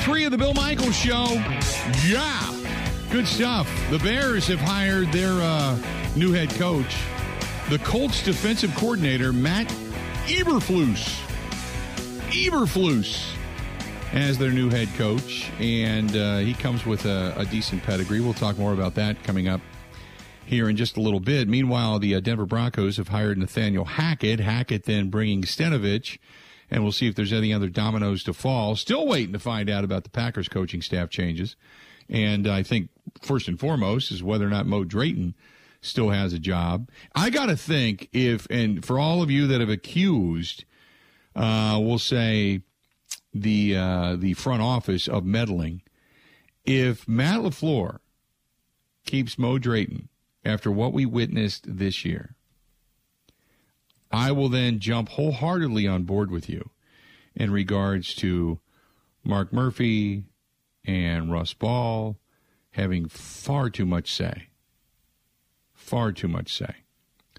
three of the Bill Michaels Show. Yeah, good stuff. The Bears have hired their uh, new head coach, the Colts defensive coordinator, Matt Eberflus. Eberflus as their new head coach, and uh, he comes with a, a, decent pedigree. We'll talk more about that coming up here in just a little bit. Meanwhile, the uh, Denver Broncos have hired Nathaniel Hackett. Hackett then bringing Stenavich, and we'll see if there's any other dominoes to fall. Still waiting to find out about the Packers coaching staff changes, and I think first and foremost is whether or not Mo Drayton still has a job. I got to think if, and for all of you that have accused, uh, we'll say the uh, the front office of meddling. If Matt LaFleur keeps Mo Drayton after what we witnessed this year, I will then jump wholeheartedly on board with you in regards to Mark Murphy and Russ Ball having far too much say. Far too much say.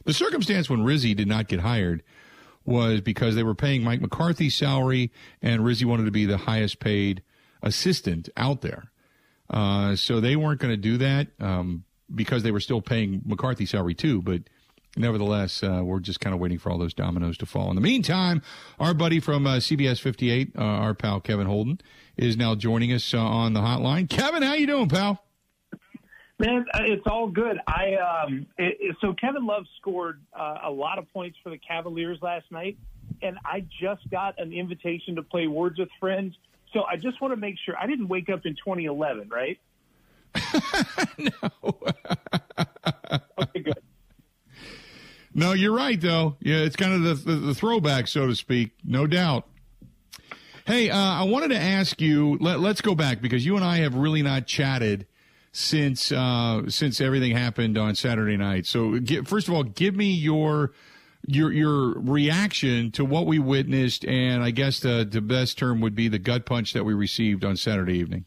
The circumstance when Rizzi did not get hired was because they were paying Mike McCarthy's salary, and Rizzi wanted to be the highest paid assistant out there. Uh, so they weren't going to do that um, because they were still paying McCarthy's salary too. But nevertheless, uh, we're just kind of waiting for all those dominoes to fall. In the meantime, our buddy from uh, CBS 58, uh, our pal Kevin Holden, is now joining us uh, on the hotline. Kevin, how you doing, pal? Man, uh, it's all good. I um, it, so Kevin Love scored uh, a lot of points for the Cavaliers last night, and I just got an invitation to play Words with Friends. So I just want to make sure I didn't wake up in 2011, right? no. okay, good. No, you're right though. Yeah, it's kind of the, the, the throwback, so to speak, no doubt. Hey, uh, I wanted to ask you. Let, let's go back because you and I have really not chatted since uh, since everything happened on Saturday night. So, get, first of all, give me your your your reaction to what we witnessed, and I guess the the best term would be the gut punch that we received on Saturday evening.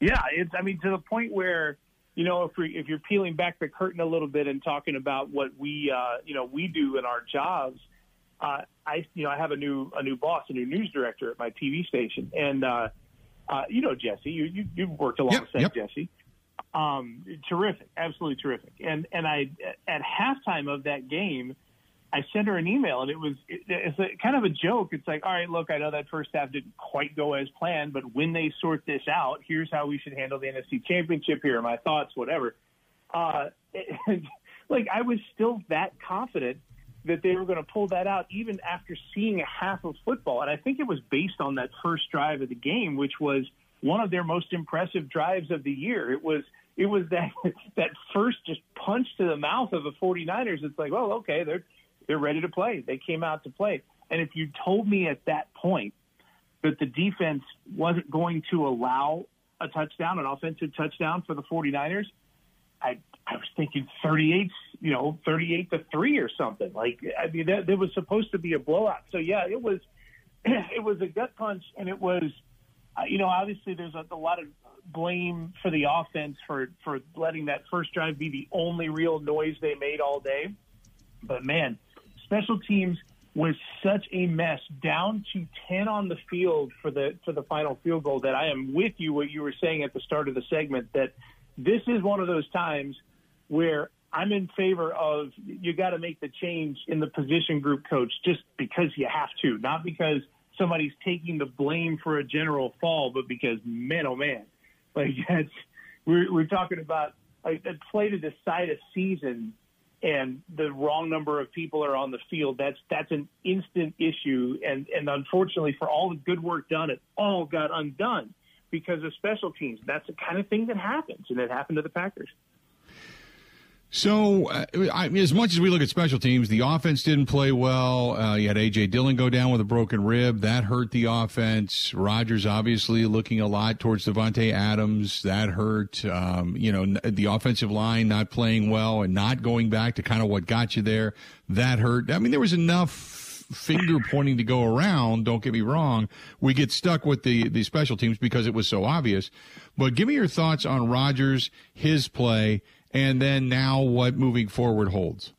Yeah, it's I mean to the point where you know if we if you're peeling back the curtain a little bit and talking about what we uh, you know we do in our jobs. Uh, I you know I have a new a new boss, a new news director at my TV station, and uh, uh, you know Jesse, you you you've worked alongside yep, yep. Jesse. Um, terrific, absolutely terrific. And and I at halftime of that game, I sent her an email, and it was it, it's a, kind of a joke. It's like, all right, look, I know that first half didn't quite go as planned, but when they sort this out, here's how we should handle the NFC Championship. Here are my thoughts, whatever. Uh, like I was still that confident that they were going to pull that out even after seeing a half of football. And I think it was based on that first drive of the game, which was one of their most impressive drives of the year. It was it was that that first just punch to the mouth of the 49ers. It's like, well, okay, they're they're ready to play. They came out to play. And if you told me at that point that the defense wasn't going to allow a touchdown, an offensive touchdown for the 49ers, I I was thinking 38, you know, 38 to 3 or something. Like I mean that there was supposed to be a blowout. So yeah, it was it was a gut punch and it was uh, you know, obviously there's a, a lot of blame for the offense for for letting that first drive be the only real noise they made all day. But man, special teams was such a mess, down to ten on the field for the for the final field goal. That I am with you what you were saying at the start of the segment that this is one of those times where I'm in favor of you got to make the change in the position group coach just because you have to, not because somebody's taking the blame for a general fall, but because man, oh man, like that's we're we're talking about a, a play to decide a season, and the wrong number of people are on the field. That's that's an instant issue, and and unfortunately for all the good work done, it all got undone because of special teams. That's the kind of thing that happens, and it happened to the Packers. So, uh, I, as much as we look at special teams, the offense didn't play well. Uh, you had A.J. Dillon go down with a broken rib. That hurt the offense. Rodgers obviously looking a lot towards Davante Adams. That hurt. Um, you know, the offensive line not playing well and not going back to kind of what got you there. That hurt. I mean, there was enough finger pointing to go around. Don't get me wrong. We get stuck with the, the special teams because it was so obvious. But give me your thoughts on Rodgers, his play, and then now what moving forward holds?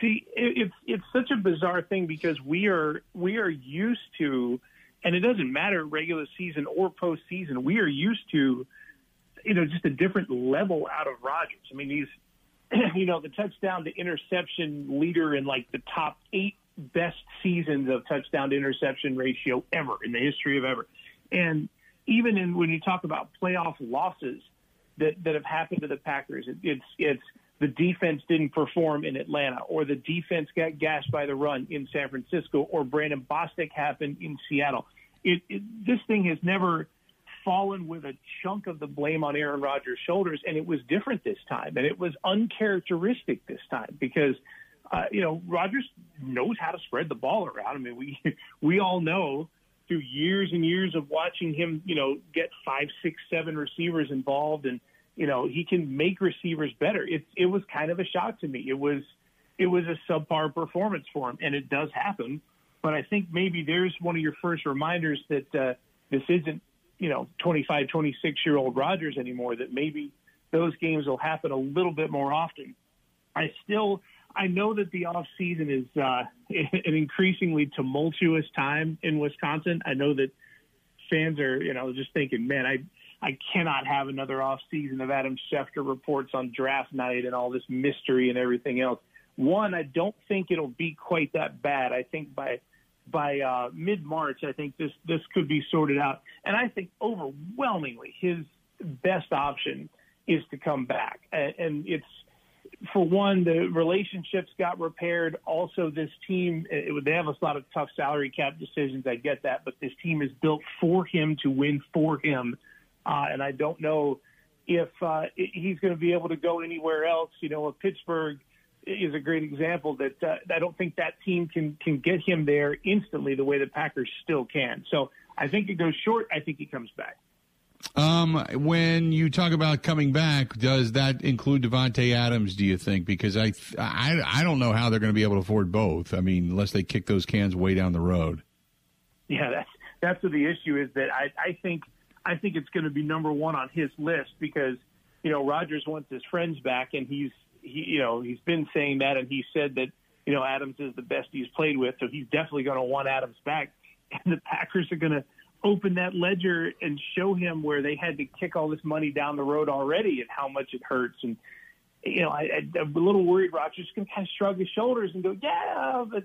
See, it's it's such a bizarre thing because we are we are used to And it doesn't matter regular season or postseason. We are used to, you know, just a different level out of Rodgers. I mean, he's, you know, the touchdown to interception leader in like the top eight best seasons of touchdown to interception ratio ever in the history of ever. And even in when you talk about playoff losses that that have happened to the Packers, it, it's it's the defense didn't perform in Atlanta, or the defense got gashed by the run in San Francisco, or Brandon Bostick happened in Seattle. It, it, this thing has never fallen with a chunk of the blame on Aaron Rodgers' shoulders, and it was different this time, and it was uncharacteristic this time because uh, you know Rodgers knows how to spread the ball around. I mean, we we all know through years and years of watching him, you know, get five, six, seven receivers involved and you know, he can make receivers better. It it was kind of a shock to me. It was it was a subpar performance for him, and it does happen. But I think maybe there's one of your first reminders that uh, this isn't, you know, 25, 26 year old Rodgers anymore. That maybe those games will happen a little bit more often. I still, I know that the off season is uh, an increasingly tumultuous time in Wisconsin. I know that fans are, you know, just thinking, man, I I cannot have another off season of Adam Schefter reports on draft night and all this mystery and everything else. One, I don't think it'll be quite that bad. I think by by uh, mid March, I think this this could be sorted out. And I think overwhelmingly his best option is to come back. And, and it's for one, the relationships got repaired. Also, this team it, they have a lot of tough salary cap decisions. I get that, but this team is built for him to win for him uh, and I don't know if uh, he's going to be able to go anywhere else. You know, Pittsburgh is a great example that uh, I don't think that team can can get him there instantly the way the Packers still can. So I think it goes short. I think he comes back. Um, when you talk about coming back, does that include Davante Adams? Do you think? Because I, I, I don't know how they're going to be able to afford both. I mean, unless they kick those cans way down the road. Yeah, that's that's what the issue is. That I, I think I think it's going to be number one on his list because you know Rodgers wants his friends back, and he's he you know he's been saying that, and he said that you know Adams is the best he's played with, so he's definitely going to want Adams back, and the Packers are going to open that ledger and show him where they had to kick all this money down the road already and how much it hurts and you know I, I'm a little worried Roger's going to kind of shrug his shoulders and go yeah but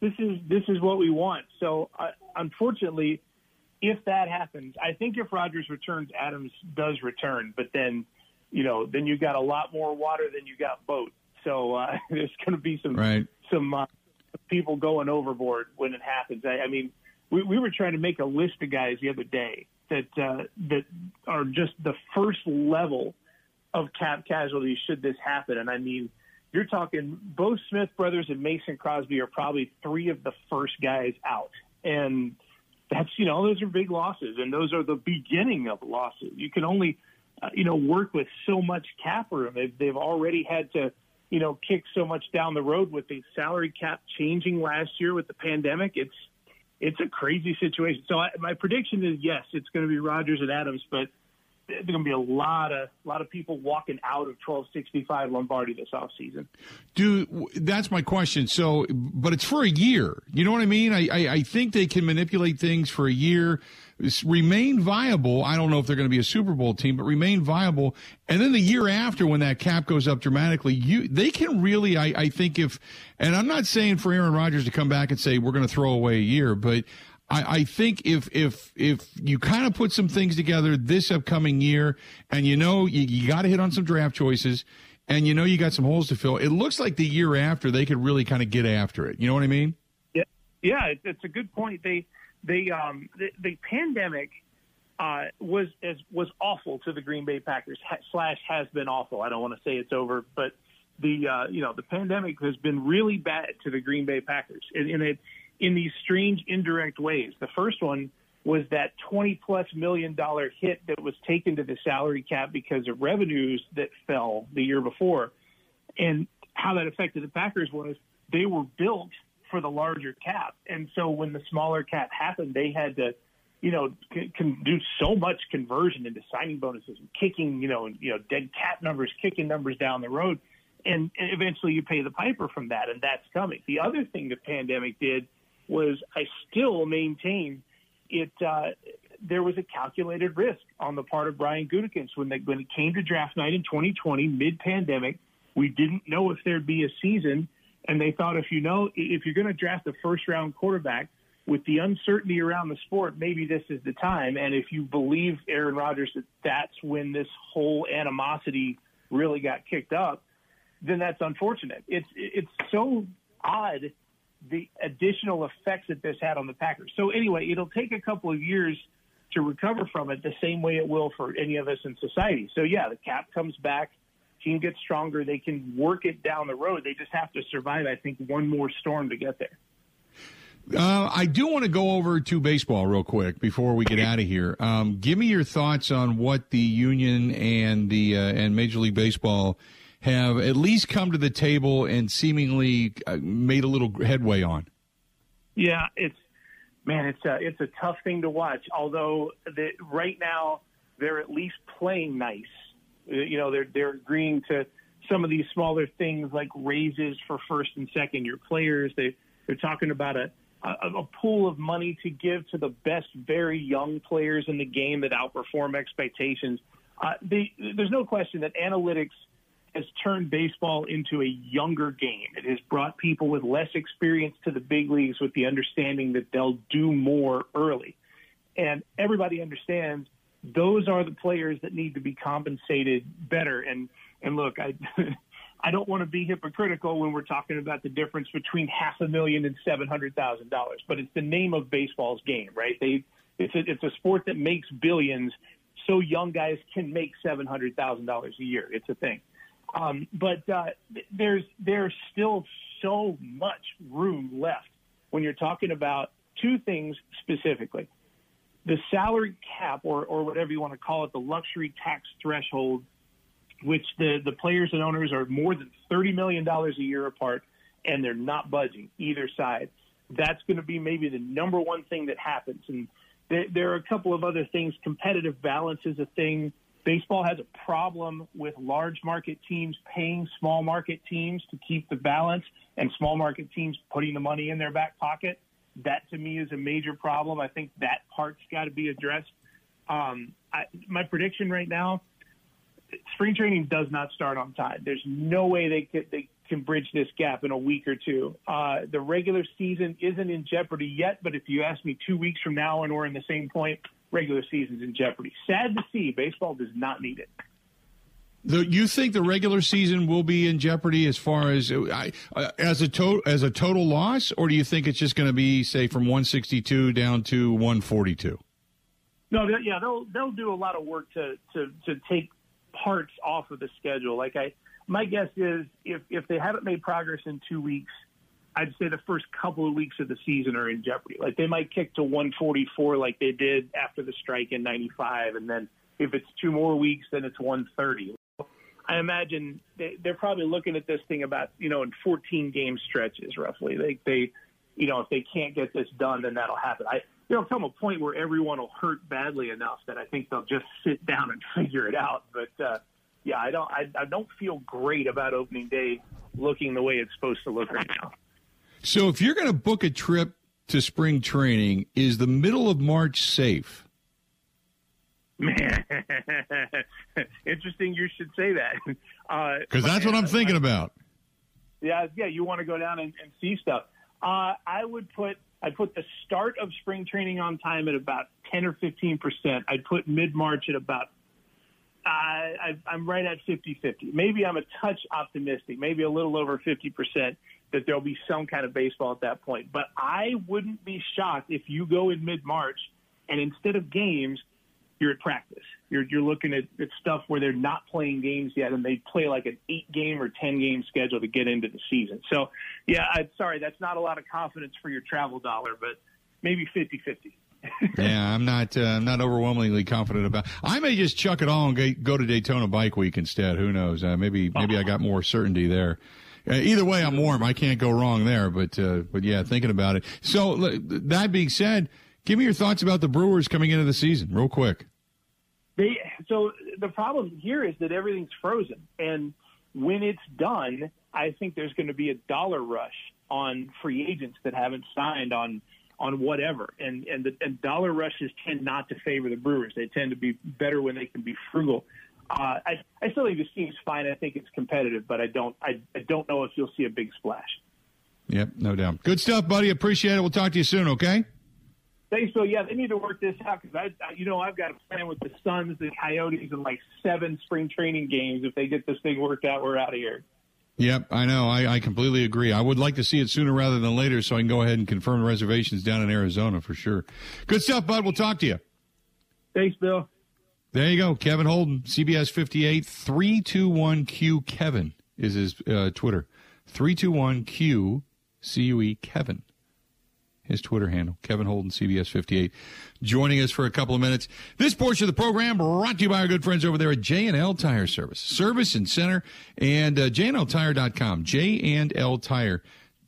this is this is what we want so uh, unfortunately if that happens, I think if Rodgers returns, Adams does return, but then, you know, then you got a lot more water than you got boat. So uh, there's going to be some right. some uh, people going overboard when it happens. I, I mean, we, we were trying to make a list of guys the other day that uh, that are just the first level of cap casualties should this happen, and I mean. You're talking both Smith brothers and Mason Crosby are probably three of the first guys out. And that's you know those are big losses, and those are the beginning of losses. You can only uh, you know work with so much cap room. They've, they've already had to you know kick so much down the road with the salary cap changing last year with the pandemic. It's it's a crazy situation. So I, my prediction is yes, it's going to be Rodgers and Adams, but there's going to be a lot of a lot of people walking out of 1265 Lombardi this offseason. Do that's my question. So, but it's for a year. You know what I mean? I, I, I think they can manipulate things for a year, remain viable. I don't know if they're going to be a Super Bowl team, but remain viable. And then the year after, when that cap goes up dramatically, you they can really. I, I think if, and I'm not saying for Aaron Rodgers to come back and say we're going to throw away a year, but I, I think if if if you kind of put some things together this upcoming year, and you know you, you got to hit on some draft choices, and you know you got some holes to fill, it looks like the year after they could really kind of get after it. You know what I mean? Yeah, yeah, it's a good point. They they um the, the pandemic. Uh, was as was awful to the Green Bay Packers. Ha, slash has been awful. I don't want to say it's over, but the uh, you know the pandemic has been really bad to the Green Bay Packers, and, and it in these strange indirect ways. The first one was that 20 plus million dollar hit that was taken to the salary cap because of revenues that fell the year before. And how that affected the Packers was they were built for the larger cap. And so when the smaller cap happened, they had to, you know, can, do so much conversion into signing bonuses and kicking, you know, you know, dead cap numbers, kicking numbers down the road. And, and eventually you pay the piper from that. And that's coming. The other thing the pandemic did – was I still maintain it uh, there was a calculated risk on the part of Brian Gutekunst when they when it came to draft night in 2020, mid pandemic. We didn't know if there'd be a season, and they thought if you know if you're going to draft a first round quarterback with the uncertainty around the sport, maybe this is the time. And if you believe Aaron Rodgers that that's when this whole animosity really got kicked up, then that's unfortunate. It's it's so odd the additional effects that this had on the Packers. So anyway, it'll take a couple of years to recover from it the same way it will for any of us in society. So yeah, the cap comes back, team gets stronger, they can work it down the road. They just have to survive, I think, one more storm to get there. Uh, I do want to go over to baseball real quick before we get out of here. Um, give me your thoughts on what the union and the uh, and Major League Baseball have at least come to the table and seemingly uh, made a little headway on. Yeah, it's man, it's a it's a tough thing to watch. Although the, right now they're at least playing nice. You know, they're they're agreeing to some of these smaller things like raises for first and second year players. They they're talking about a a, a pool of money to give to the best very young players in the game that outperform expectations. Uh, they, there's no question that analytics has turned baseball into a younger game. It has brought people with less experience to the big leagues with the understanding that they'll do more early. And everybody understands those are the players that need to be compensated better. And and look, I I don't want to be hypocritical when we're talking about the difference between half a million and seven hundred thousand dollars, but it's the name of baseball's game, right? They it's a, it's a sport that makes billions, so young guys can make seven hundred thousand dollars a year. It's a thing. Um, but uh, there's there's still so much room left when you're talking about two things specifically: the salary cap, or or whatever you want to call it, the luxury tax threshold, which the the players and owners are more than thirty million dollars a year apart, and they're not budging either side. That's going to be maybe the number one thing that happens, and there, there are a couple of other things. Competitive balance is a thing Baseball has a problem with large market teams paying small market teams to keep the balance and small market teams putting the money in their back pocket. That to me is a major problem. I think that part's got to be addressed. Um, I, my prediction right now, spring training does not start on time. There's no way they can, they can bridge this gap in a week or two. Uh, the regular season isn't in jeopardy yet, but if you ask me two weeks from now and we're in the same point, regular season's in jeopardy. Sad to see, baseball does not need it. The, you think the regular season will be in jeopardy as far as uh, as a to, as a total loss, or do you think it's just going to be say from 162 down to 142? No, yeah, they'll they'll do a lot of work to to to take parts off of the schedule. Like I, my guess is if if they haven't made progress in two weeks, I'd say the first couple of weeks of the season are in jeopardy. Like they might kick to 144 like they did after the strike in 95. And then if it's two more weeks, then it's 130. I imagine they, they're probably looking at this thing about, you know, in 14 game stretches roughly. They, they, you know, if they can't get this done, then that'll happen. I, there'll come a point where everyone will hurt badly enough that I think they'll just sit down and figure it out. But, uh, yeah, I don't, I, I don't feel great about opening day looking the way it's supposed to look right now. So if you're going to book a trip to spring training, is the middle of March safe? Man, interesting. You should say that because uh, that's what I'm thinking about. Yeah, yeah. You want to go down and, and see stuff. Uh, I would put I'd put the start of spring training on time at about ten or fifteen percent. I'd put mid March at about. Uh, I, I'm right at 50-50. Maybe I'm a touch optimistic. Maybe a little over 50 percent that there'll be some kind of baseball at that point. But I wouldn't be shocked if you go in mid March and instead of games, you're at practice. You're, you're looking at, at stuff where they're not playing games yet, and they play like an eight game or ten game schedule to get into the season. So, yeah, I'm sorry, that's not a lot of confidence for your travel dollar, but maybe 50 50. yeah, I'm not. Uh, I'm not overwhelmingly confident about. I may just chuck it all and go to Daytona Bike Week instead. Who knows? Uh, maybe maybe I got more certainty there. Uh, either way, I'm warm. I can't go wrong there. But uh, but yeah, thinking about it. So that being said, give me your thoughts about the Brewers coming into the season, real quick. They so the problem here is that everything's frozen, and when it's done, I think there's going to be a dollar rush on free agents that haven't signed on on whatever. And and the and dollar rushes tend not to favor the Brewers. They tend to be better when they can be frugal. Uh, I I still think this team's fine. I think it's competitive, but I don't I, I don't know if you'll see a big splash. Yep, no doubt. Good stuff, buddy. Appreciate it. We'll talk to you soon. Okay. Thanks, Bill. Yeah, they need to work this out because I, I, you know, I've got a plan with the Suns, the Coyotes, and like seven spring training games. If they get this thing worked out, we're out of here. Yep, I know. I, I completely agree. I would like to see it sooner rather than later so I can go ahead and confirm reservations down in Arizona for sure. Good stuff, bud. We'll talk to you. Thanks, Bill. There you go. Kevin Holden, CBS 58, 321Q Kevin is his uh, Twitter. 321Q C U E Kevin his Twitter handle, Kevin Holden, CBS 58, joining us for a couple of minutes. This portion of the program brought to you by our good friends over there at J&L Tire Service, Service and Center, and uh, JNLTire.com, J&L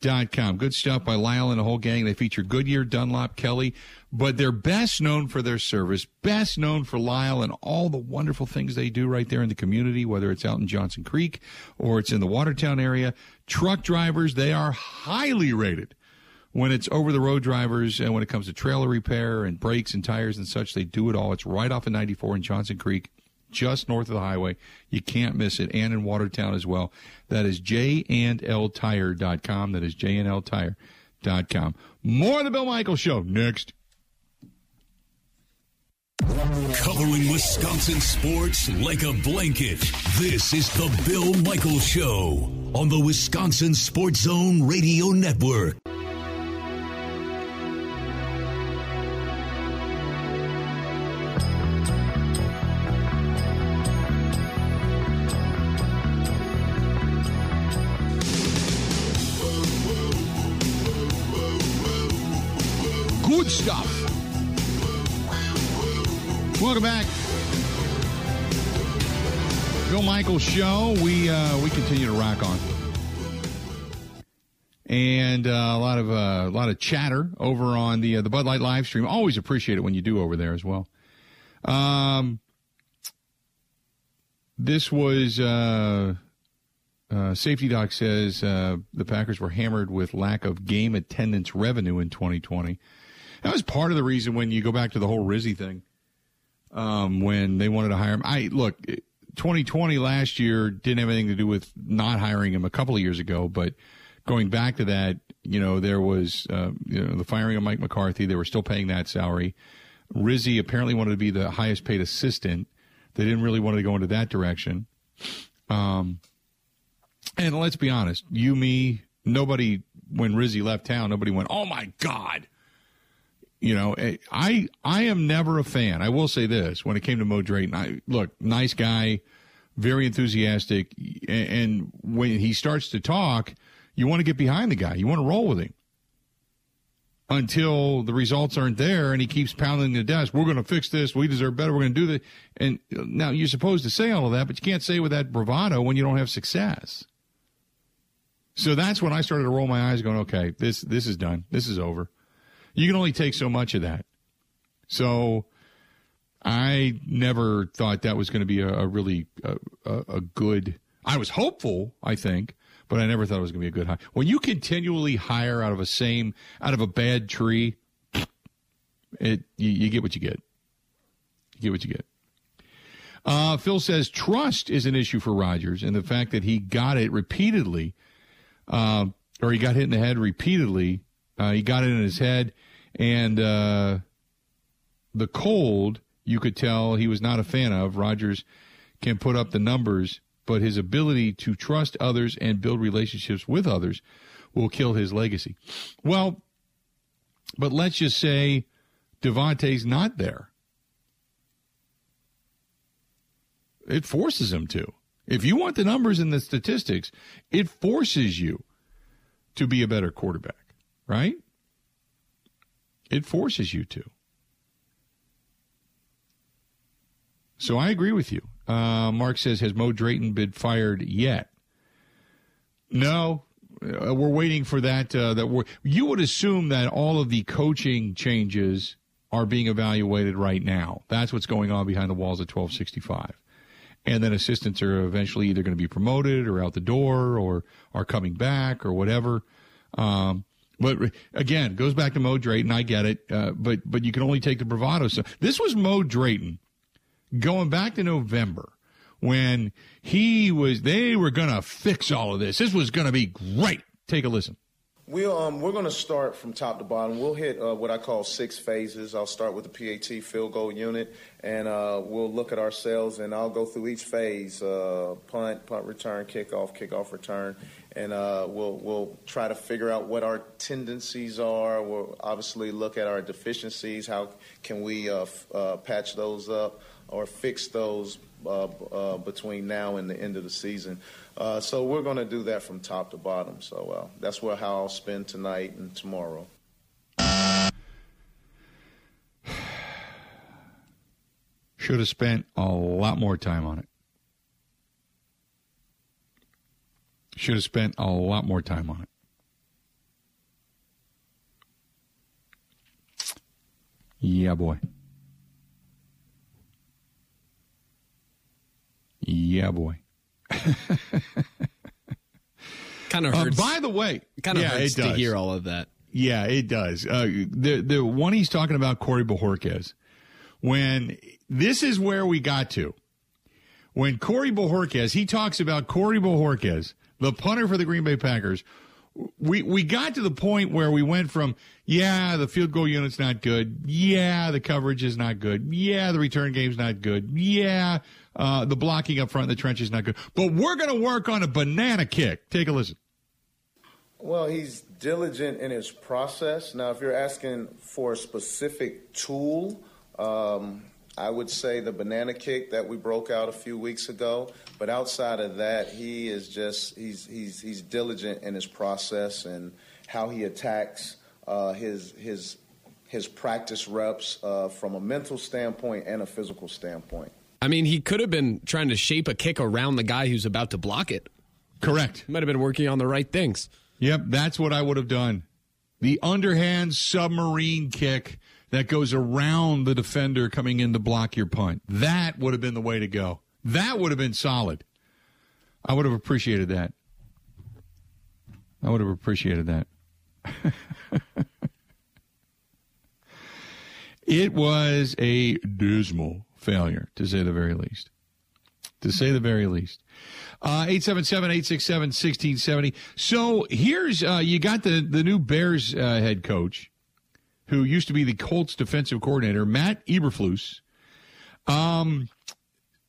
Good stuff by Lyle and the whole gang. They feature Goodyear, Dunlop, Kelly, but they're best known for their service, best known for Lyle and all the wonderful things they do right there in the community, whether it's out in Johnson Creek or it's in the Watertown area. Truck drivers, they are highly rated when it's over the road drivers and when it comes to trailer repair and brakes and tires and such, they do it all. It's right off of 94 in Johnson Creek, just north of the highway. You can't miss it. And in Watertown as well. That is jandltire.com. That is jandltire.com. More of the Bill Michaels Show next. Covering Wisconsin sports like a blanket. This is the Bill Michaels Show on the Wisconsin Sports Zone Radio Network. Show. We uh, we continue to rock on, and uh, a lot of uh, a lot of chatter over on the uh, the Bud Light live stream. Always appreciate it when you do over there as well. Um, this was uh, Safety Doc says the Packers were hammered with lack of game attendance revenue in 2020. That was part of the reason when you go back to the whole Rizzi thing um, when they wanted to hire him. I look, 2020 last year didn't have anything to do with not hiring him a couple of years ago, but going back to that, you know, there was uh, you know the firing of Mike McCarthy. They were still paying that salary. Rizzi apparently wanted to be the highest paid assistant. They didn't really want to go into that direction. Um, and let's be honest, you, me, nobody, when Rizzi left town, nobody went, oh my God, you know, eh, I I am never a fan. I will say this: when it came to Mo Drayton, I look nice guy, very enthusiastic, and when he starts to talk, you want to get behind the guy. You want to roll with him until the results aren't there, and he keeps pounding the desk. We're going to fix this. We deserve better. We're going to do this. And now you're supposed to say all of that, but you can't say with that bravado when you don't have success. So that's when I started to roll my eyes, going, "Okay, this this is done. This is over." You can only take so much of that. So I never thought that was going to be a, a really a, a, good. I was hopeful, I think, but I never thought it was going to be a good hire. When you continually hire out of a same out of a bad tree, it you, you get what you get. You get what you get. Uh, Phil says trust is an issue for Rodgers, and the fact that he got it repeatedly, uh, or he got hit in the head repeatedly. Uh, he got it in his head and uh, the cold, you could tell he was not a fan of. Rodgers can put up the numbers, but his ability to trust others and build relationships with others will kill his legacy. Well, but let's just say Davante's not there. It forces him to. If you want the numbers and the statistics, it forces you to be a better quarterback, right? It forces you to. So I agree with you. Uh, Mark says, has Mo Drayton been fired yet? No, uh, we're waiting for that. Uh, that we're, you would assume that all of the coaching changes are being evaluated right now. That's what's going on behind the walls at 1265. And then assistants are eventually either going to be promoted or out the door or are coming back or whatever. Um, But again, goes back to Mo Drayton. I get it, uh, but but you can only take the bravado. So this was Mo Drayton going back to November when he was. They were going to fix all of this. This was going to be great. Take a listen. We um we're going to start from top to bottom. We'll hit uh, what I call six phases. I'll start with the PAT field goal unit, and uh, we'll look at ourselves, and I'll go through each phase: uh, punt, punt return, kickoff, kickoff return, and uh, we'll we'll try to figure out what our tendencies are. We'll obviously look at our deficiencies. How can we uh, f- uh, patch those up or fix those between now and the end of the season? Uh, so we're going to do that from top to bottom. So uh, that's where how I'll spend tonight and tomorrow. Should have spent a lot more time on it. Should have spent a lot more time on it. Yeah, boy. Yeah, boy. kind of uh, hurts. Uh, by the way, kind of yeah, hurts to hear all of that. Yeah, it does. Uh, the the one he's talking about, Corey Bojorquez, when this is where we got to. When Corey Bojorquez, he talks about Corey Bojorquez, the punter for the Green Bay Packers. We we got to the point where we went from yeah the field goal unit's not good, yeah the coverage is not good, yeah the return game's not good, yeah uh, the blocking up front in the trench is not good. But we're going to work on a banana kick. Take a listen. Well, he's diligent in his process. Now, if you're asking for a specific tool, um, I would say the banana kick that we broke out a few weeks ago. But outside of that, he is just he's he's he's diligent in his process and how he attacks uh, his his his practice reps uh, from a mental standpoint and a physical standpoint. I mean, he could have been trying to shape a kick around the guy who's about to block it. Correct. Might have been working on the right things. Yep, that's what I would have done. The underhand submarine kick that goes around the defender coming in to block your punt. That would have been the way to go. That would have been solid. I would have appreciated that. I would have appreciated that. it was a dismal failure, to say the very least. To say the very least. Uh, 877 867 1670. So here's, uh, you got the, the new Bears uh, head coach, who used to be the Colts defensive coordinator, Matt Eberflus. Um,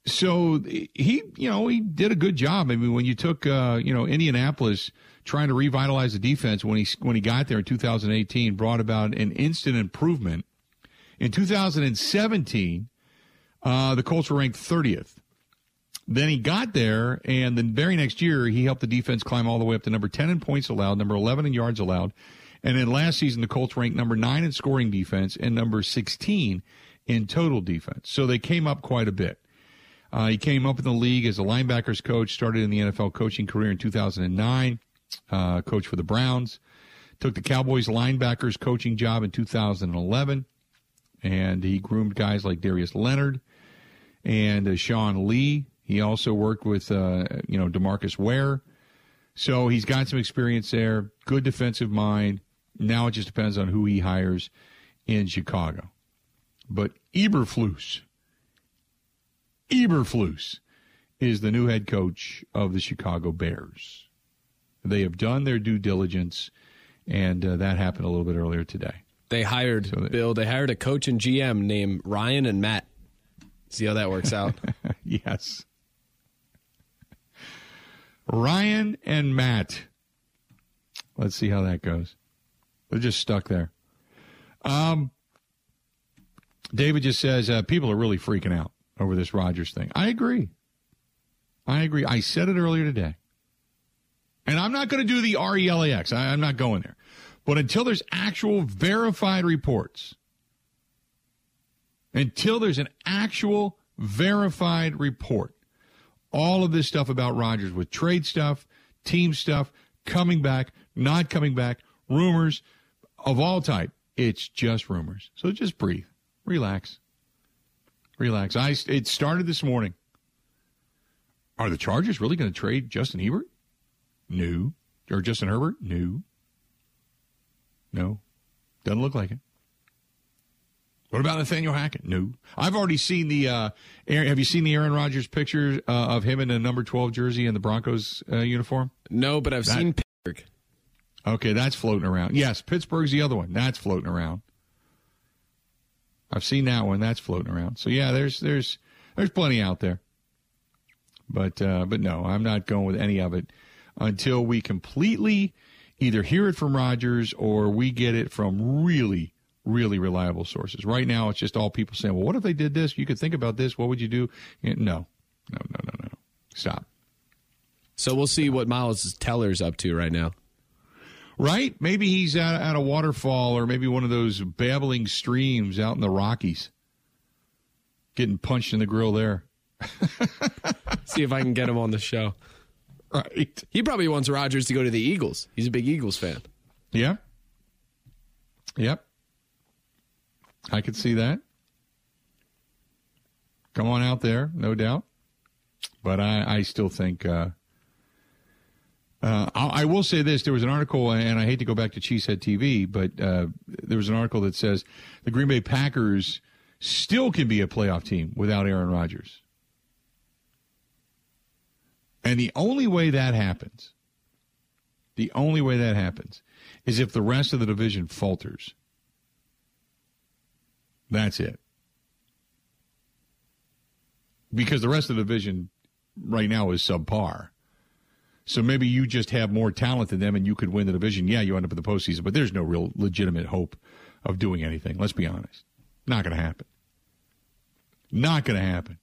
so he, you know, he did a good job. I mean, when you took, uh, you know, Indianapolis trying to revitalize the defense when he when he got there in 2018, brought about an instant improvement. In 2017, uh, the Colts were ranked 30th. Then he got there, and the very next year, he helped the defense climb all the way up to number 10 in points allowed, number 11 in yards allowed. And then last season, the Colts ranked number 9 in scoring defense and number 16 in total defense. So they came up quite a bit. Uh, he came up in the league as a linebackers coach, started in the NFL coaching career in 2009, uh, coach for the Browns, took the Cowboys linebackers coaching job in 2011, and he groomed guys like Darius Leonard and uh, Sean Lee. He also worked with, uh, you know, Demarcus Ware. So he's got some experience there. Good defensive mind. Now it just depends on who he hires in Chicago. But Eberflus, Eberflus is the new head coach of the Chicago Bears. They have done their due diligence, and uh, that happened a little bit earlier today. They hired so they, Bill. They hired a coach and GM named Ryan and Matt. See how that works out. yes. Ryan and Matt. Let's see how that goes. They're just stuck there. Um, David just says uh, people are really freaking out over this Rodgers thing. I agree. I agree. I said it earlier today. And I'm not going to do the R E L A X. I'm not going there. But until there's actual verified reports until there's an actual verified report. All of this stuff about Rodgers with trade stuff, team stuff, coming back, not coming back, rumors of all type. It's just rumors. So just breathe, relax, relax. I it started this morning. Are the Chargers really going to trade Justin Herbert? No. Or Justin Herbert? No. No. Doesn't look like it. What about Nathaniel Hackett? No. I've already seen the. Uh, Aaron, have you seen the Aaron Rodgers picture uh, of him in a number twelve jersey and the Broncos uh, uniform? No, but I've That- seen Pittsburgh. Okay, that's floating around. Yes, Pittsburgh's the other one. That's floating around. I've seen that one. That's floating around. So yeah, there's there's there's plenty out there. But uh, but no, I'm not going with any of it until we completely either hear it from Rodgers or we get it from really really reliable sources. Right now, it's just all people saying, "Well, what if they did this? You could think about this. What would you do?" No, no, no, no, no. Stop. So we'll see what Miles Teller's up to right now. Right? Maybe he's at, at a waterfall or maybe one of those babbling streams out in the Rockies. Getting punched in the grill there. See if I can get him on the show. Right. He probably wants Rodgers to go to the Eagles. He's a big Eagles fan. Yeah. Yep. I could see that. Come on out there, no doubt. But I, I still think. Uh, uh, I, will say this: there was an article, and I hate to go back to Cheesehead TV, but uh, there was an article that says the Green Bay Packers still can be a playoff team without Aaron Rodgers. And the only way that happens, the only way that happens, is if the rest of the division falters. That's it. Because the rest of the division right now is subpar. So maybe you just have more talent than them and you could win the division. Yeah, you end up in the postseason, but there's no real legitimate hope of doing anything. Let's be honest. Not going to happen. Not going to happen.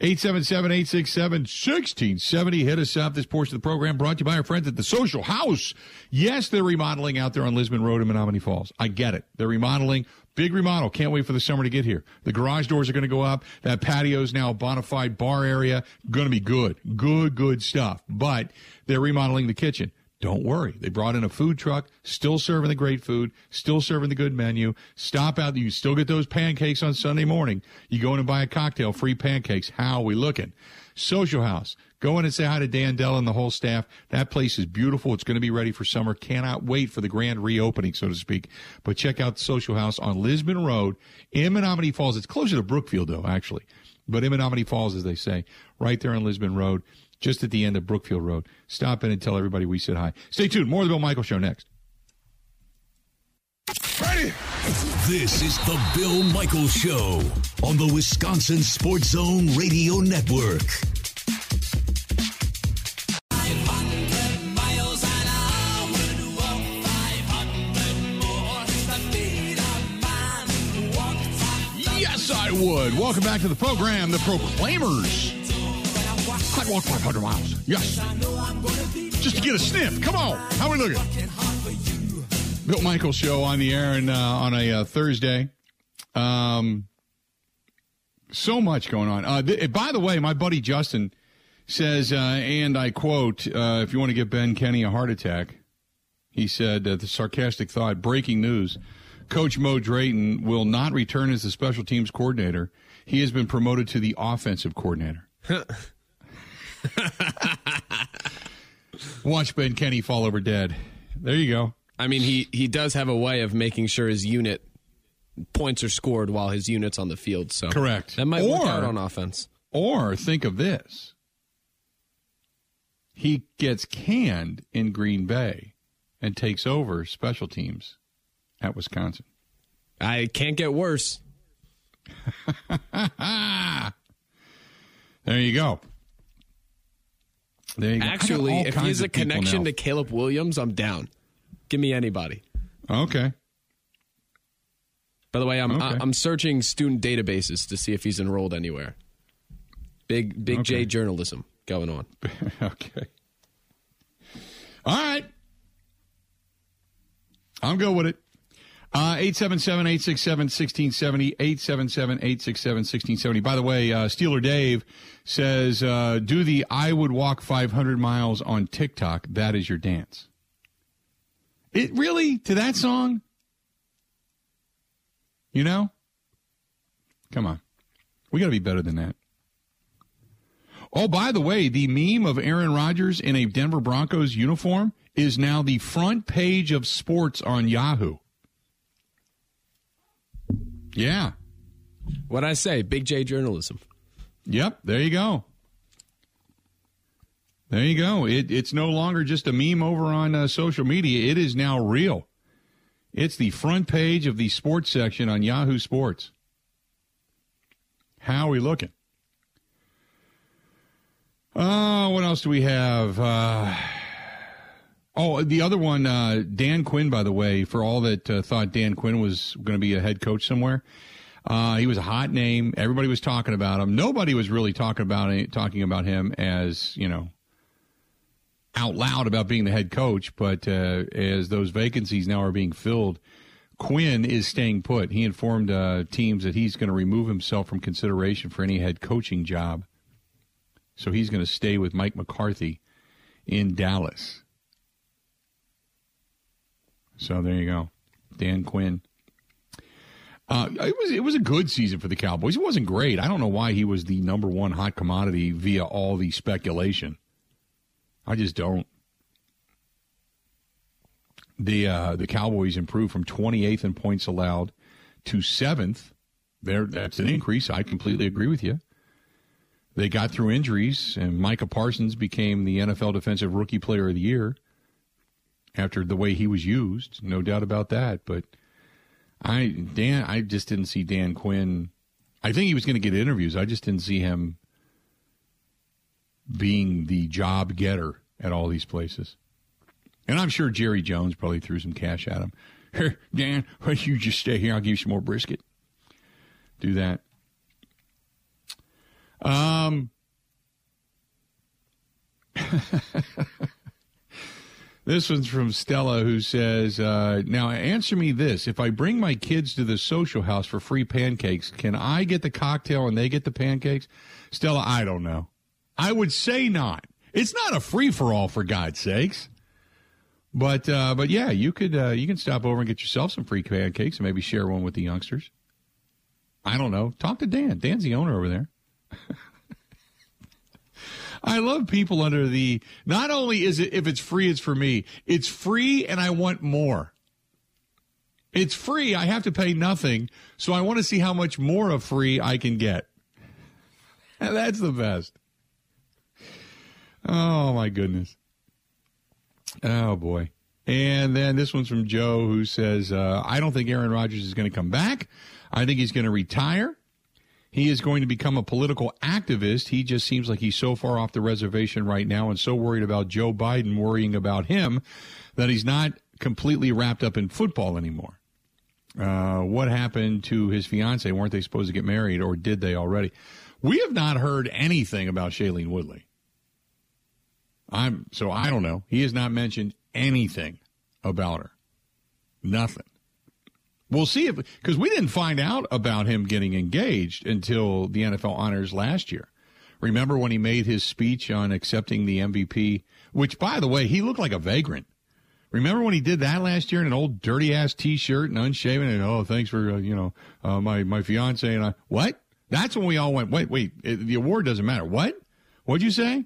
877-867-1670. Hit us up. This portion of the program brought to you by our friends at the Social House. Yes, they're remodeling out there on Lisbon Road in Menomonee Falls. I get it. They're remodeling. Big remodel. Can't wait for the summer to get here. The garage doors are going to go up. That patio is now a bona fide bar area. Going to be good. Good, good stuff. But they're remodeling the kitchen. Don't worry. They brought in a food truck, still serving the great food, still serving the good menu. Stop out. You still get those pancakes on Sunday morning. You go in and buy a cocktail, free pancakes. How are we looking? Social House. Go in and say hi to Dan Dell and the whole staff. That place is beautiful. It's going to be ready for summer. Cannot wait for the grand reopening, so to speak. But check out the Social House on Lisbon Road in Menomonee Falls. It's closer to Brookfield, though, actually. But in Menomonee Falls, as they say, right there on Lisbon Road, just at the end of Brookfield Road. Stop in and tell everybody we said hi. Stay tuned. More of the Bill Michael Show next. Ready? This is the Bill Michael Show on the Wisconsin Sports Zone Radio Network. Yes, I would. Welcome back to the program, The Proclaimers. I'd walk 500 miles. Yes. Just to get a sniff. Come on. How we looking? Bill Michael show on the air and uh, on a uh, Thursday. Um, so much going on. Uh, th- by the way, my buddy Justin says, uh, and I quote, uh, if you want to give Ben Kenny a heart attack, he said, uh, the sarcastic thought, breaking news. Coach Mo Drayton will not return as the special teams coordinator. He has been promoted to the offensive coordinator. Watch Ben Kenny fall over dead. There you go. I mean, he he does have a way of making sure his unit points are scored while his unit's on the field. So Correct. That might work out on offense. Or think of this. He gets canned in Green Bay and takes over special teams at Wisconsin. I can't get worse. There you go. There you go. Actually, if kinds he's a connection now. to Caleb Williams, I'm down. Give me anybody. Okay. By the way, I'm Okay. I, I'm searching student databases to see if he's enrolled anywhere. Big big Okay. J journalism going on. okay. All right. I'm good with it. Uh, 877-867-1670, 877-867-1670. By the way, uh, Steeler Dave says, uh, do the I would walk 500 miles on TikTok. That is your dance. It really, to that song? You know? Come on. We got to be better than that. Oh, by the way, the meme of Aaron Rodgers in a Denver Broncos uniform is now the front page of sports on Yahoo. Yeah. What I say, Big J journalism. Yep, there you go. There you go. It, it's no longer just a meme over on uh, social media. It is now real. It's the front page of the sports section on Yahoo Sports. How are we looking? Uh, what else do we have? Uh, oh, the other one, uh, Dan Quinn, by the way, for all that uh, thought Dan Quinn was going to be a head coach somewhere, uh, he was a hot name. Everybody was talking about him. Nobody was really talking about talking about him as you know out loud about being the head coach. But uh, as those vacancies now are being filled, Quinn is staying put. He informed uh, teams that he's going to remove himself from consideration for any head coaching job. So he's going to stay with Mike McCarthy in Dallas. So there you go, Dan Quinn. Uh, it was it was a good season for the Cowboys. It wasn't great. I don't know why he was the number one hot commodity via all the speculation. I just don't. The uh, the Cowboys improved from 28th in points allowed to seventh. There, that's an increase. I completely agree with you. They got through injuries, and Micah Parsons became the NFL Defensive Rookie Player of the Year after the way he was used. No doubt about that. But I Dan, I just didn't see Dan Quinn. I think he was going to get interviews. I just didn't see him being the job getter at all these places. And I'm sure Jerry Jones probably threw some cash at him. Dan, why don't you just stay here? I'll give you some more brisket. Do that. Um, this one's from Stella, who says, uh, "Now answer me this: If I bring my kids to the social house for free pancakes, can I get the cocktail and they get the pancakes?" Stella, I don't know. I would say not. It's not a free for all, for God's sakes. But uh, but yeah, you could uh, you can stop over and get yourself some free pancakes and maybe share one with the youngsters. I don't know. Talk to Dan. Dan's the owner over there. I love people under the. Not only is it if it's free, it's for me. It's free, and I want more. It's free. I have to pay nothing, so I want to see how much more of free I can get. And that's the best. Oh my goodness. Oh boy. And then this one's from Joe who says, uh, I don't think Aaron Rodgers is going to come back. I think he's going to retire. He is going to become a political activist. He just seems like he's so far off the reservation right now and so worried about Joe Biden worrying about him that he's not completely wrapped up in football anymore. Uh, what happened to his fiance? Weren't they supposed to get married or did they already? We have not heard anything about Shailene Woodley. I'm so I don't know. He has not mentioned anything about her. Nothing. We'll see if because we didn't find out about him getting engaged until the NFL honors last year. Remember when he made his speech on accepting the MVP, which by the way, he looked like a vagrant. Remember when he did that last year in an old dirty ass t-shirt and unshaven and oh, thanks for uh, you know uh, my my fiance and I what? That's when we all went wait wait it, the award doesn't matter. What? What'd you say?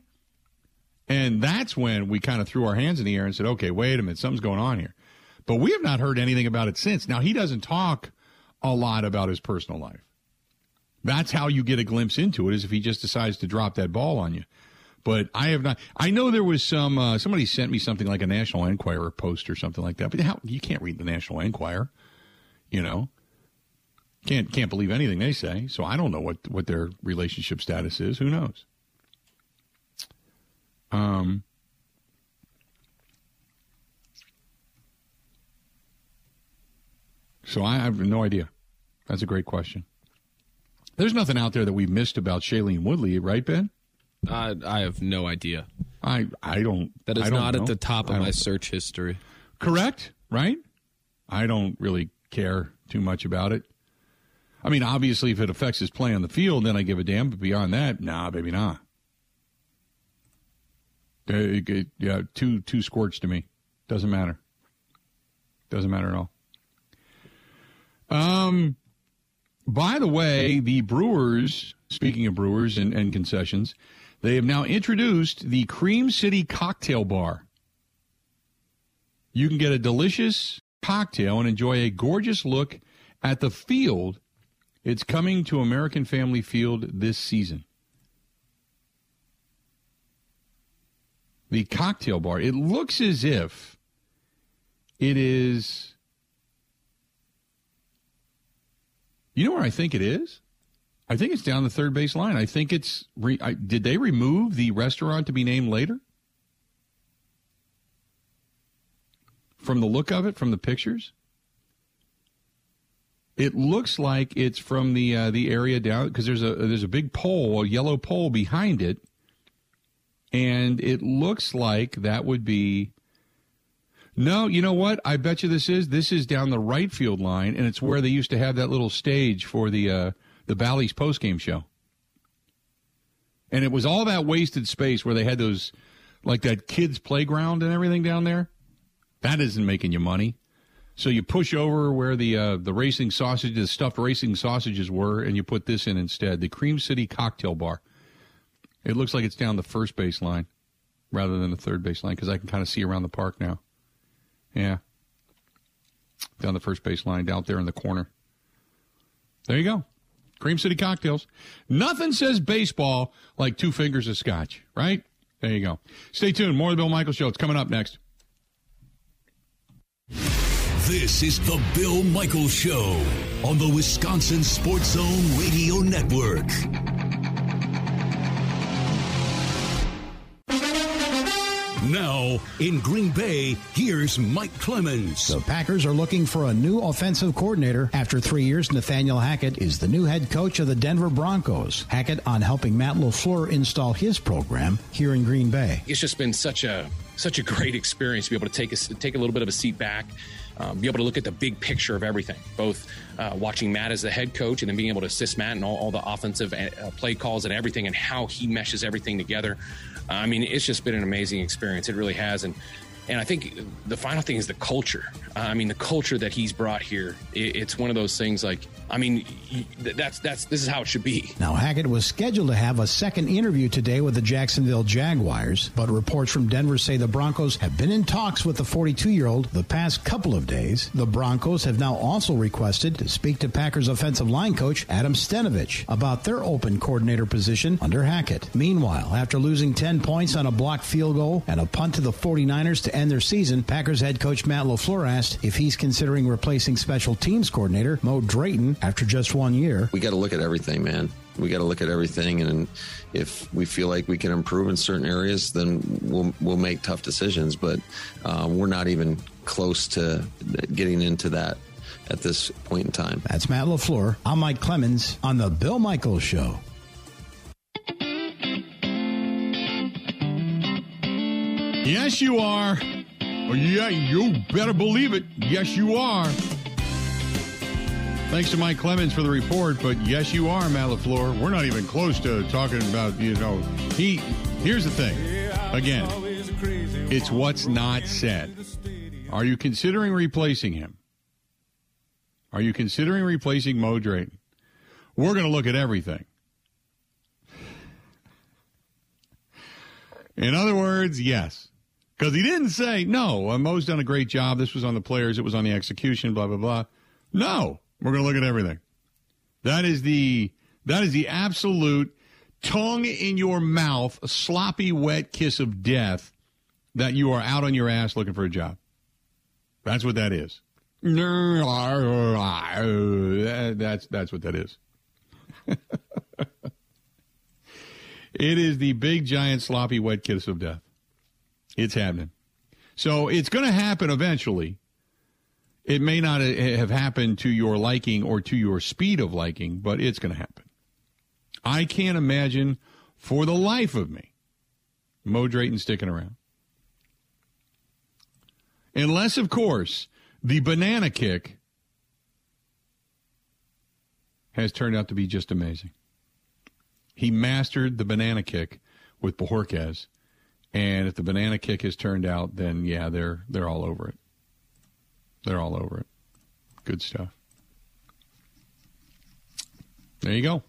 And that's when we kind of threw our hands in the air and said, okay, wait a minute, something's going on here. But we have not heard anything about it since. Now, he doesn't talk a lot about his personal life. That's how you get a glimpse into it, is if he just decides to drop that ball on you. But I have not. I know there was some. Uh, somebody sent me something like a National Enquirer post or something like that. But how you can't read the National Enquirer, you know. Can't can't believe anything they say. So I don't know what what their relationship status is. Who knows? Um, so I have no idea. That's a great question. There's nothing out there that we missed about Shailene Woodley, right, Ben? Uh, I have no idea. I I don't. That is don't not know. at the top of my search history. Correct, right? I don't really care too much about it. I mean, obviously, if it affects his play on the field, then I give a damn. But beyond that, nah, baby, nah. Uh, yeah, two two squirts to me. Doesn't matter. Doesn't matter at all. Um. By the way, the Brewers. Speaking of Brewers and, and concessions, they have now introduced the Cream City Cocktail Bar. you can get a delicious cocktail and enjoy a gorgeous look at the field. It's coming to American Family Field this season. The cocktail bar. It looks as if it is. You know where I think it is? I think it's down the third base line. I think it's. Re, I, did they remove the restaurant to be named later? From the look of it, from the pictures, it looks like it's from the uh, the area down because there's a there's a big pole, a yellow pole behind it, and it looks like that would be. No, you know what? I bet you this is this is down the right field line, and it's where they used to have that little stage for the uh, the Bally's post game show. And it was all that wasted space where they had those, like that kids' playground and everything down there. That isn't making you money. So you push over where the uh, the racing sausages, the stuffed racing sausages were, and you put this in instead. The Cream City Cocktail Bar. It looks like it's down the first base line rather than the third base line because I can kind of see around the park now. Yeah, down the first base line, down there in the corner. There you go. Cream City cocktails. Nothing says baseball like two fingers of scotch, right? There you go. Stay tuned. More of the Bill Michaels Show. It's coming up next. This is the Bill Michaels Show on the Wisconsin Sports Zone Radio Network. Now, in Green Bay, here's Mike Clemens. The Packers are looking for a new offensive coordinator. After three years, Nathaniel Hackett is the new head coach of the Denver Broncos. Hackett on helping Matt LaFleur install his program here in Green Bay. It's just been such a such a great experience to be able to take a, take a little bit of a seat back, um, be able to look at the big picture of everything, both uh, watching Matt as the head coach and then being able to assist Matt in all, all the offensive uh, play calls and everything and how he meshes everything together. I mean, it's just been an amazing experience. It really has. And and I think the final thing is the culture. I mean, the culture that he's brought here. It's one of those things like, I mean, that's that's this is how it should be. Now Hackett was scheduled to have a second interview today with the Jacksonville Jaguars, but reports from Denver say the Broncos have been in talks with the 42-year-old the past couple of days. The Broncos have now also requested to speak to Packers offensive line coach Adam Stenavich about their open coordinator position under Hackett. Meanwhile, after losing 10 points on a blocked field goal and a punt to the 49ers to end their season, Packers head coach Matt LaFleur asked if he's considering replacing special teams coordinator Mo Drayton after just one year. We got to look at everything, man. We got to look at everything, and if we feel like we can improve in certain areas, then we'll we'll make tough decisions. But uh, we're not even close to getting into that at this point in time. That's Matt LaFleur. I'm Mike Clemens on the Bill Michaels Show. Yes, you are. Yeah, you better believe it. Yes, you are. Thanks to Mike Clemens for the report, but yes, you are, Matt We're not even close to talking about, you know, he. Here's the thing. Again, it's what's not said. Are you considering replacing him? Are you considering replacing Mo Drayton? We're going to look at everything. In other words, yes. Because he didn't say, no, Mo's done a great job. This was on the players. It was on the execution, blah, blah, blah. No. We're going to look at everything. That is the that is the absolute tongue in your mouth, a sloppy wet kiss of death that you are out on your ass looking for a job. That's what that is. That's that's what that is. it is the big giant sloppy wet kiss of death. It's happening. So it's going to happen eventually. It may not have happened to your liking or to your speed of liking, but it's going to happen. I can't imagine for the life of me Mo Drayton sticking around. Unless, of course, the banana kick has turned out to be just amazing. He mastered the banana kick with Bojorquez, and if the banana kick has turned out, then yeah, they're they're all over it. They're all over it. Good stuff. There you go.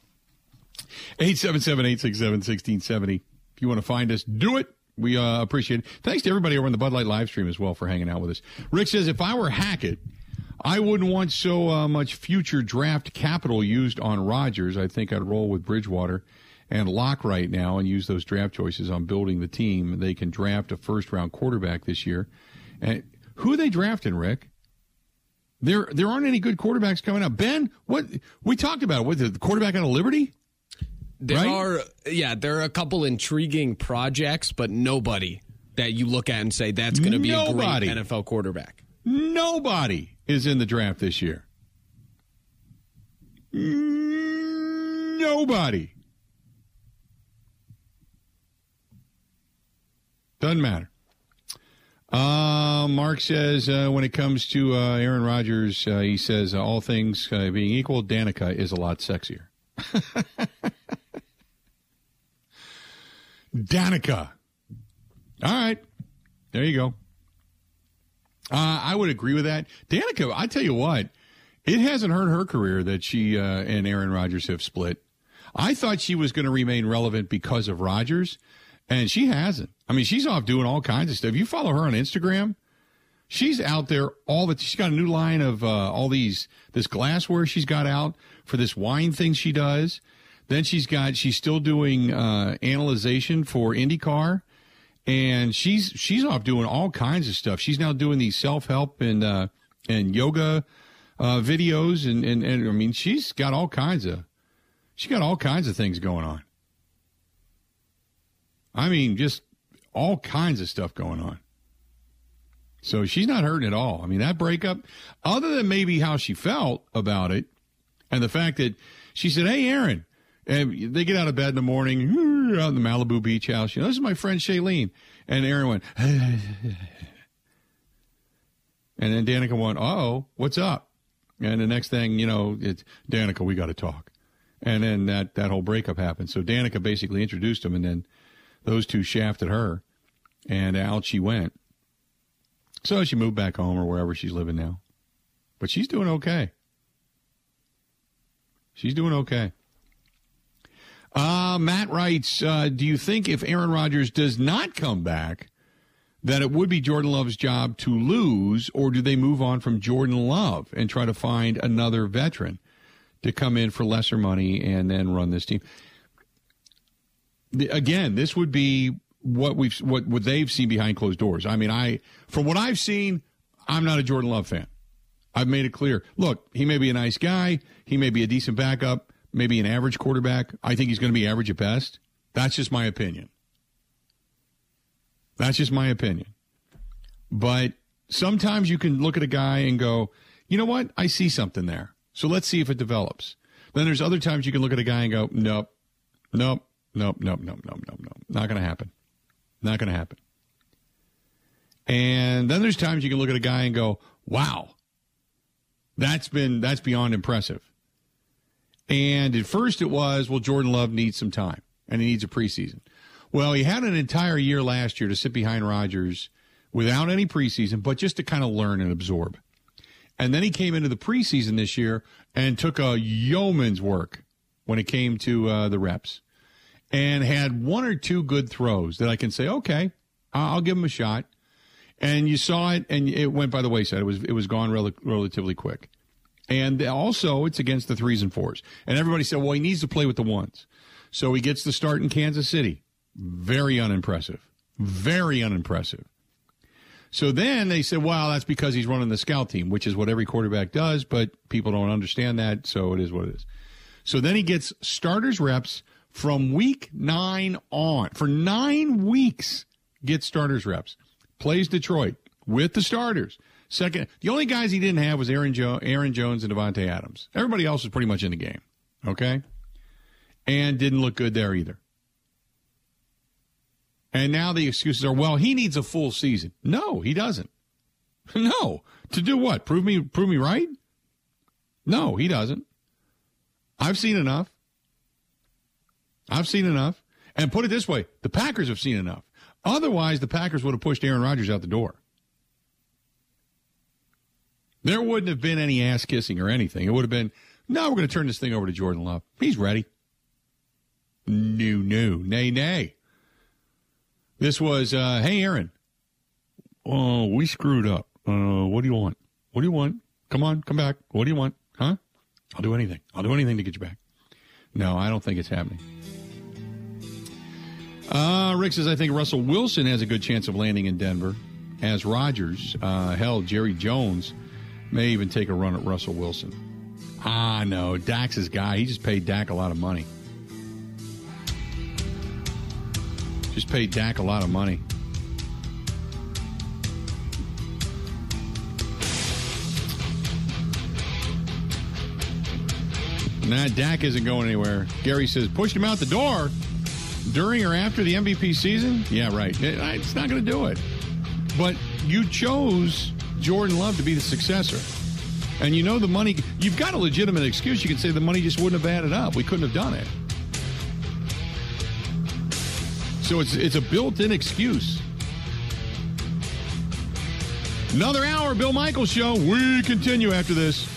877 867 1670. If you want to find us, do it. We uh, appreciate it. Thanks to everybody over on the Bud Light live stream as well for hanging out with us. Rick says, if I were Hackett, I wouldn't want so uh, much future draft capital used on Rodgers. I think I'd roll with Bridgewater and Lock right now and use those draft choices on building the team. They can draft a first round quarterback this year. And who are they drafting, Rick? There, there aren't any good quarterbacks coming up. Ben, what we talked about? What the quarterback out of Liberty? There Right? are, yeah, there are a couple intriguing projects, but nobody that you look at and say that's going to be Nobody. a great NFL quarterback. Nobody is in the draft this year. Nobody. Doesn't matter. Uh, Mark says uh, when it comes to uh, Aaron Rodgers, uh, he says uh, all things uh, being equal, Danica is a lot sexier. Danica. All right. There you go. I would agree with that. Danica, I tell you what, it hasn't hurt her career that she and Aaron Rodgers have split. I thought she was going to remain relevant because of Rodgers, and she hasn't. I mean, she's off doing all kinds of stuff. You follow her on Instagram. She's out there all the. She's got a new line of uh, all these this glassware she's got out for this wine thing she does. Then she's got she's still doing uh, analyzation for IndyCar, and she's she's off doing all kinds of stuff. She's now doing these self help and uh, and yoga uh, videos, and, and and I mean she's got all kinds of she got all kinds of things going on. I mean, just all kinds of stuff going on. So she's not hurting at all. I mean, that breakup, other than maybe how she felt about it, and the fact that she said, "Hey, Aaron," and they get out of bed in the morning, out in the Malibu beach house. You know, this is my friend Shailene, and Aaron went, and then Danica went, "Oh, what's up?" And the next thing you know, it's Danica, we got to talk. And then that that whole breakup happened. So Danica basically introduced him, and then those two shafted her, and out she went. So she moved back home or wherever she's living now. But she's doing okay. She's doing okay. Uh, Matt writes uh, Do you think if Aaron Rodgers does not come back, that it would be Jordan Love's job to lose, or do they move on from Jordan Love and try to find another veteran to come in for lesser money and then run this team? Again, this would be what we've what, what they've seen behind closed doors. I mean, I from what I've seen, I'm not a Jordan Love fan. I've made it clear. Look, he may be a nice guy. He may be a decent backup, maybe an average quarterback. I think he's going to be average at best. That's just my opinion. That's just my opinion. But sometimes you can look at a guy and go, you know what? I see something there. So let's see if it develops. Then there's other times you can look at a guy and go, nope, nope, nope, nope, nope, nope, nope, nope. Not going to happen. Not going to happen. And then there's times you can look at a guy and go, wow, that's been that's beyond impressive. And at first it was, well, Jordan Love needs some time and he needs a preseason. Well, he had an entire year last year to sit behind Rodgers without any preseason, but just to kind of learn and absorb. And then he came into the preseason this year and took a yeoman's work when it came to uh, the reps and had one or two good throws that I can say, okay, I'll give him a shot. And you saw it, and it went by the wayside. It was it was gone rel- relatively quick. And also, it's against the threes and fours. And everybody said, well, he needs to play with the ones. So he gets the start in Kansas City. Very unimpressive. Very unimpressive. So then they said, well, that's because he's running the scout team, which is what every quarterback does, but people don't understand that. So it is what it is. So then he gets starters reps from week nine on. For nine weeks, gets starters reps. Plays Detroit with the starters. Second, the only guys he didn't have was Aaron, jo- Aaron Jones and Davante Adams. Everybody else was pretty much in the game. Okay? And didn't look good there either. And now the excuses are, well, he needs a full season. No, he doesn't. No. To do what? Prove me prove me right? No, he doesn't. I've seen enough. I've seen enough. And put it this way, the Packers have seen enough. Otherwise, the Packers would have pushed Aaron Rodgers out the door. There wouldn't have been any ass kissing or anything. It would have been, no, we're going to turn this thing over to Jordan Love. He's ready. No, no, nay, nay. This was, uh, hey, Aaron. Oh, we screwed up. Uh, what do you want? What do you want? Come on, come back. What do you want? Huh? I'll do anything. I'll do anything to get you back. No, I don't think it's happening. Uh, Rick says, I think Russell Wilson has a good chance of landing in Denver. As Rodgers, uh, hell, Jerry Jones may even take a run at Russell Wilson. Ah, no, Dak's his guy. He just paid Dak a lot of money. Just paid Dak a lot of money. Nah, Dak isn't going anywhere. Gary says, pushed him out the door during or after the MVP season? Yeah, right. It's not going to do it. But you chose Jordan Love to be the successor. And you know the money, you've got a legitimate excuse. You can say the money just wouldn't have added up. We couldn't have done it. So it's, it's a built in excuse. Another hour, Bill Michaels Show. We continue after this.